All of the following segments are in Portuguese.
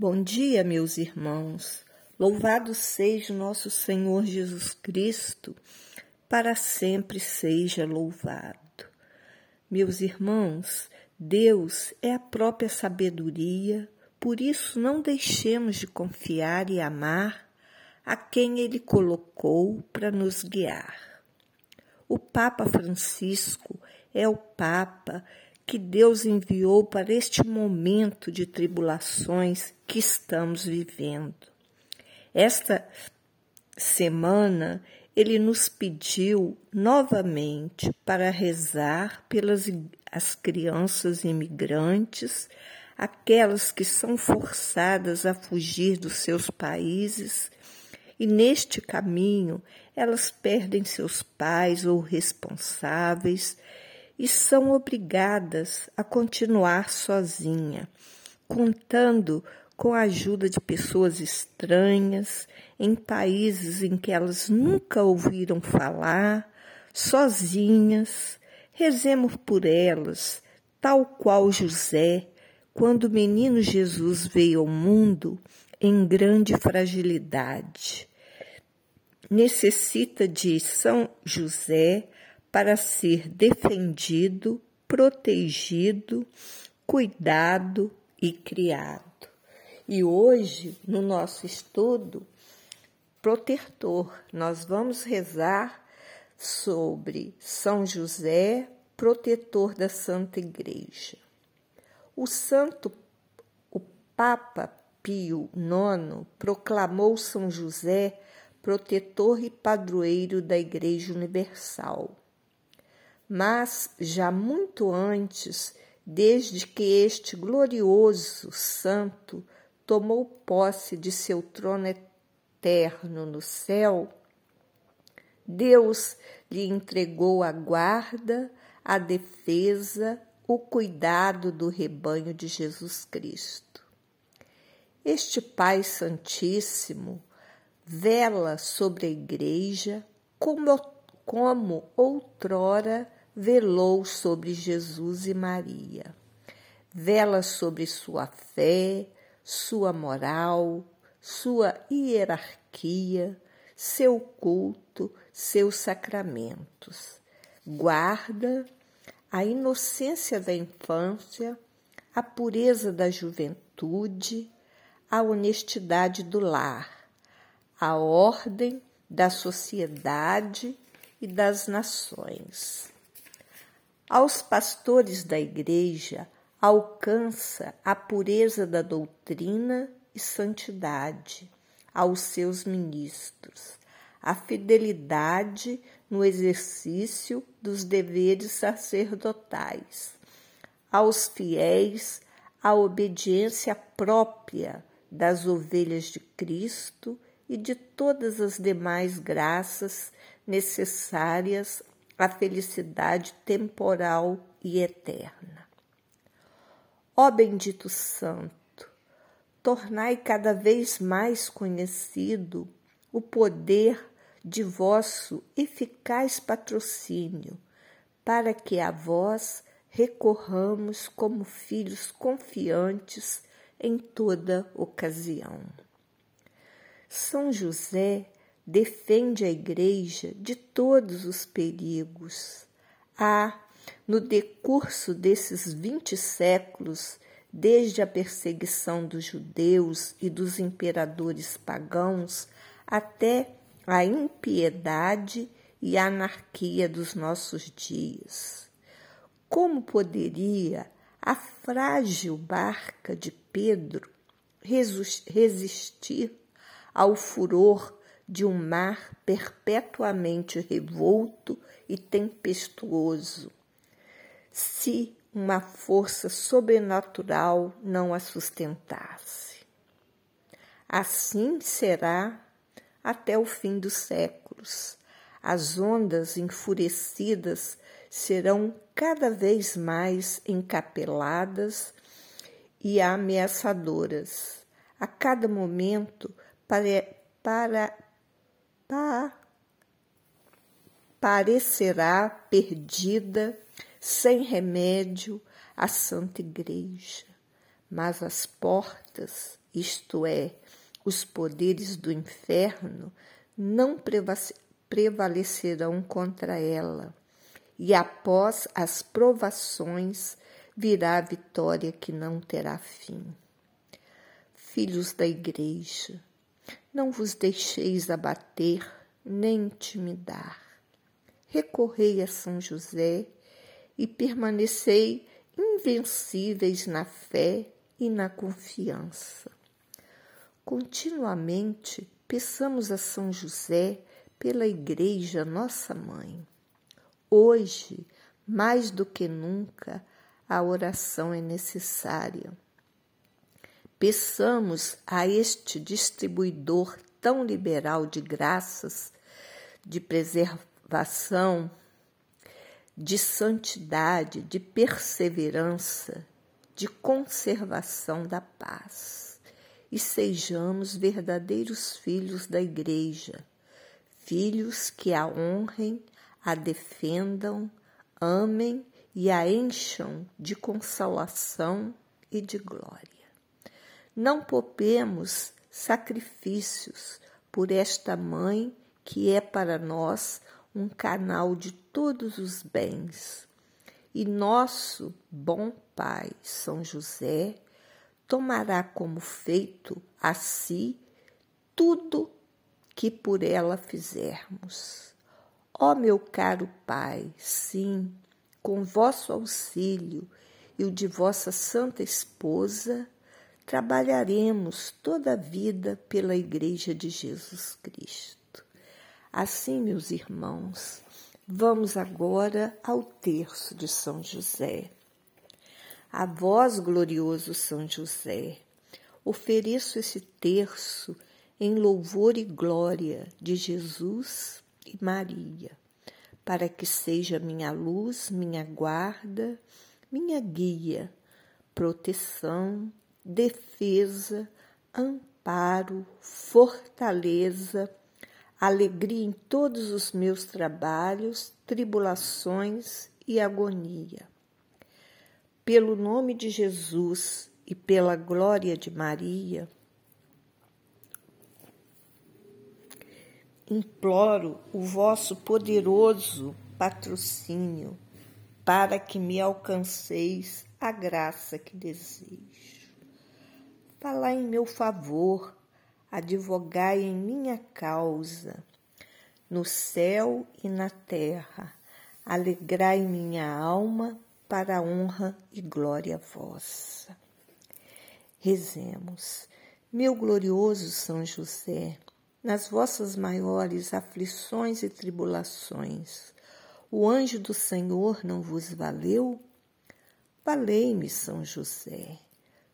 Bom dia, meus irmãos. Louvado seja nosso Senhor Jesus Cristo, para sempre seja louvado. Meus irmãos, Deus é a própria sabedoria, por isso não deixemos de confiar e amar a quem Ele colocou para nos guiar. O Papa Francisco é o Papa que Deus enviou para este momento de tribulações que estamos vivendo. Esta semana ele nos pediu novamente para rezar pelas as crianças imigrantes, aquelas que são forçadas a fugir dos seus países e neste caminho elas perdem seus pais ou responsáveis e são obrigadas a continuar sozinha, contando com a ajuda de pessoas estranhas em países em que elas nunca ouviram falar, sozinhas. Rezemos por elas, tal qual José, quando o menino Jesus veio ao mundo em grande fragilidade. Necessita de São José para ser defendido, protegido, cuidado e criado. E hoje, no nosso estudo, protetor, nós vamos rezar sobre São José, protetor da Santa Igreja. O santo, o Papa Pio IX proclamou São José protetor e padroeiro da Igreja Universal mas já muito antes, desde que este glorioso santo tomou posse de seu trono eterno no céu, Deus lhe entregou a guarda, a defesa, o cuidado do rebanho de Jesus Cristo. Este Pai Santíssimo vela sobre a Igreja como, como outrora velou sobre Jesus e Maria. Vela sobre sua fé, sua moral, sua hierarquia, seu culto, seus sacramentos. Guarda a inocência da infância, a pureza da juventude, a honestidade do lar, a ordem da sociedade e das nações. Aos pastores da Igreja alcança a pureza da doutrina e santidade, aos seus ministros, a fidelidade no exercício dos deveres sacerdotais, aos fiéis a obediência própria das ovelhas de Cristo e de todas as demais graças necessárias a felicidade temporal e eterna. Ó bendito Santo, tornai cada vez mais conhecido o poder de vosso eficaz patrocínio, para que a vós recorramos como filhos confiantes em toda ocasião. São José defende a Igreja de todos os perigos. Há, no decurso desses vinte séculos, desde a perseguição dos judeus e dos imperadores pagãos até a impiedade e anarquia dos nossos dias. Como poderia a frágil barca de Pedro resistir ao furor de um mar perpetuamente revolto e tempestuoso, se uma força sobrenatural não a sustentasse. Assim será até o fim dos séculos. As ondas enfurecidas serão cada vez mais encapeladas e ameaçadoras. A cada momento para, para, pa, parecerá perdida, sem remédio, a Santa Igreja, mas as portas isto é, os poderes do inferno, não prevalecerão contra ela, e após as provações virá a vitória que não terá fim. Filhos da Igreja, não vos deixeis abater nem intimidar. Recorrei a São José e permanecei invencíveis na fé e na confiança. Continuamente peçamos a São José pela Igreja Nossa Mãe. Hoje, mais do que nunca, a oração é necessária. Peçamos a este distribuidor tão liberal de graças, de preservação, de santidade, de perseverança, de conservação da paz. E sejamos verdadeiros filhos da Igreja, filhos que a honrem, a defendam, amem e a encham de consolação e de glória. Não poupemos sacrifícios por esta mãe que é para nós um canal de todos os bens. E nosso bom Pai, São José, tomará como feito a si tudo que por ela fizermos. Ó meu caro Pai, sim, com vosso auxílio e o de vossa santa esposa, trabalharemos toda a vida pela Igreja de Jesus Cristo. Assim, meus irmãos, vamos agora ao terço de São José. A vós, glorioso São José, ofereço esse terço em louvor e glória de Jesus e Maria, para que seja minha luz, minha guarda, minha guia, proteção, defesa, amparo, fortaleza, alegria em todos os meus trabalhos, tribulações e agonia. Pelo nome de Jesus e pela glória de Maria, imploro o vosso poderoso patrocínio para que me alcanceis a graça que desejo. Falai em meu favor, advogai em minha causa, no céu e na terra, alegrai minha alma para a honra e glória vossa. Rezemos, meu glorioso São José, nas vossas maiores aflições e tribulações, o anjo do Senhor não vos valeu? Valei-me, São José.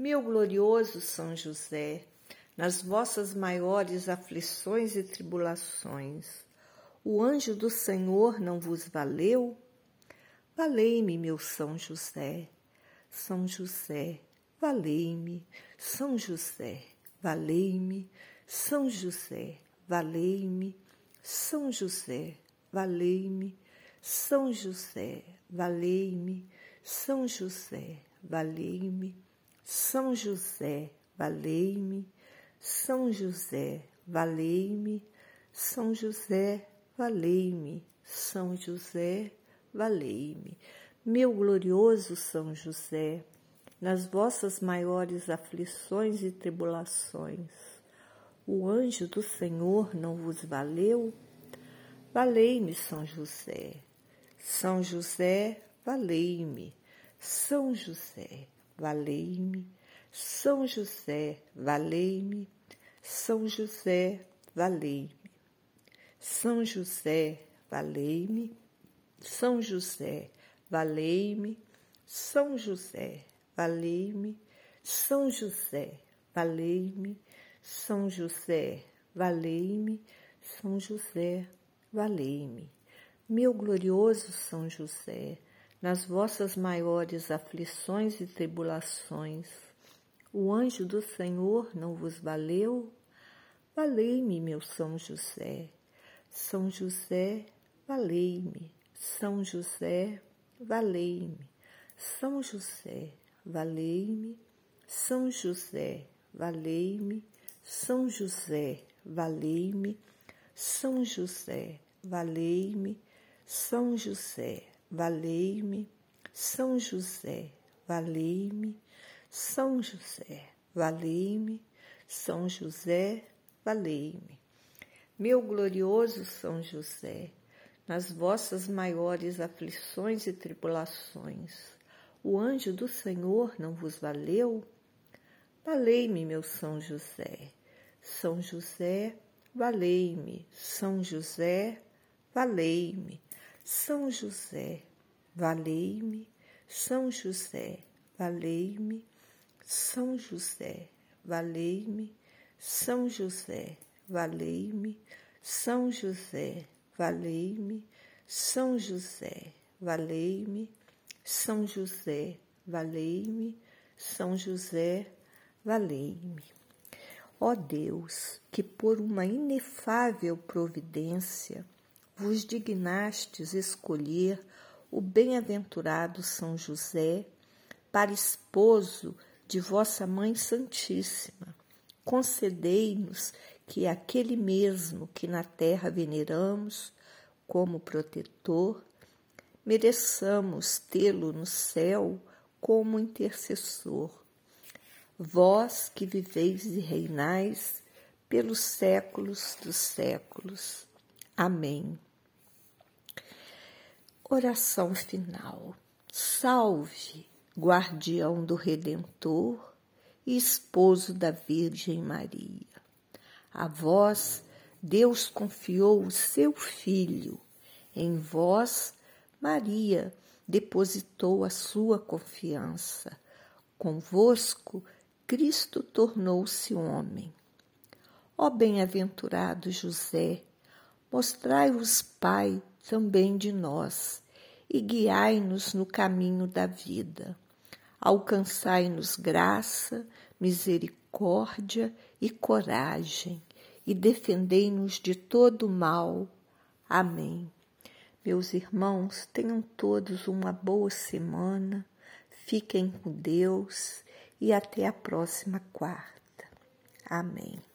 Meu glorioso São José, nas vossas maiores aflições e tribulações, o anjo do Senhor não vos valeu? Valei-me, meu São José. São José, valei-me. São José, valei-me. São José, valei-me. São José, valei-me. São José, valei-me. São José, valei-me. São José, valei-me, São José, valei-me, São José, valei-me, São José, valei-me. Meu glorioso São José, nas vossas maiores aflições e tribulações, o anjo do Senhor não vos valeu? Valei-me, São José. São José, valei-me. São José, valei-me. São José, valei-me. São José, valei-me. São José, valei-me. São José, valei-me. São José, valei-me. São José, valei-me. São José, valei-me, São José, valei-me. Meu glorioso São José, nas vossas maiores aflições e tribulações, o anjo do Senhor não vos valeu? Valei-me, meu São José. São José, valei-me. São José, valei-me. São José, valei-me. São José, valei-me. São José, valei-me. São José, valei-me. São José, valei-me. São José, valei-me. São José, valei-me. São José, valei-me. Meu glorioso São José, nas vossas maiores aflições e tribulações, o anjo do Senhor não vos valeu? Valei-me, meu São José. São José, valei-me. São José, valei-me. São José, valei-me, São José, valei-me, São José, valei-me, São José, valei-me, São José, valei-me, São José, valei-me, São José, valei-me, São José, valei-me. Ó Deus, que por uma inefável providência, vos dignastes escolher o bem-aventurado São José para esposo de vossa Mãe Santíssima, concedei-nos que aquele mesmo que na terra veneramos como protetor, mereçamos tê-lo no céu como intercessor vós que viveis e reinais pelos séculos dos séculos. Amém. Oração final. Salve, guardião do Redentor e esposo da Virgem Maria. A vós Deus confiou o seu Filho, em vós Maria depositou a sua confiança. Convosco Cristo tornou-se homem. Ó bem-aventurado José, mostrai-vos, Pai, também de nós, e guiai-nos no caminho da vida. Alcançai-nos graça, misericórdia e coragem, e defendei-nos de todo mal. Amém. Meus irmãos, tenham todos uma boa semana, fiquem com Deus e até a próxima quarta. Amém.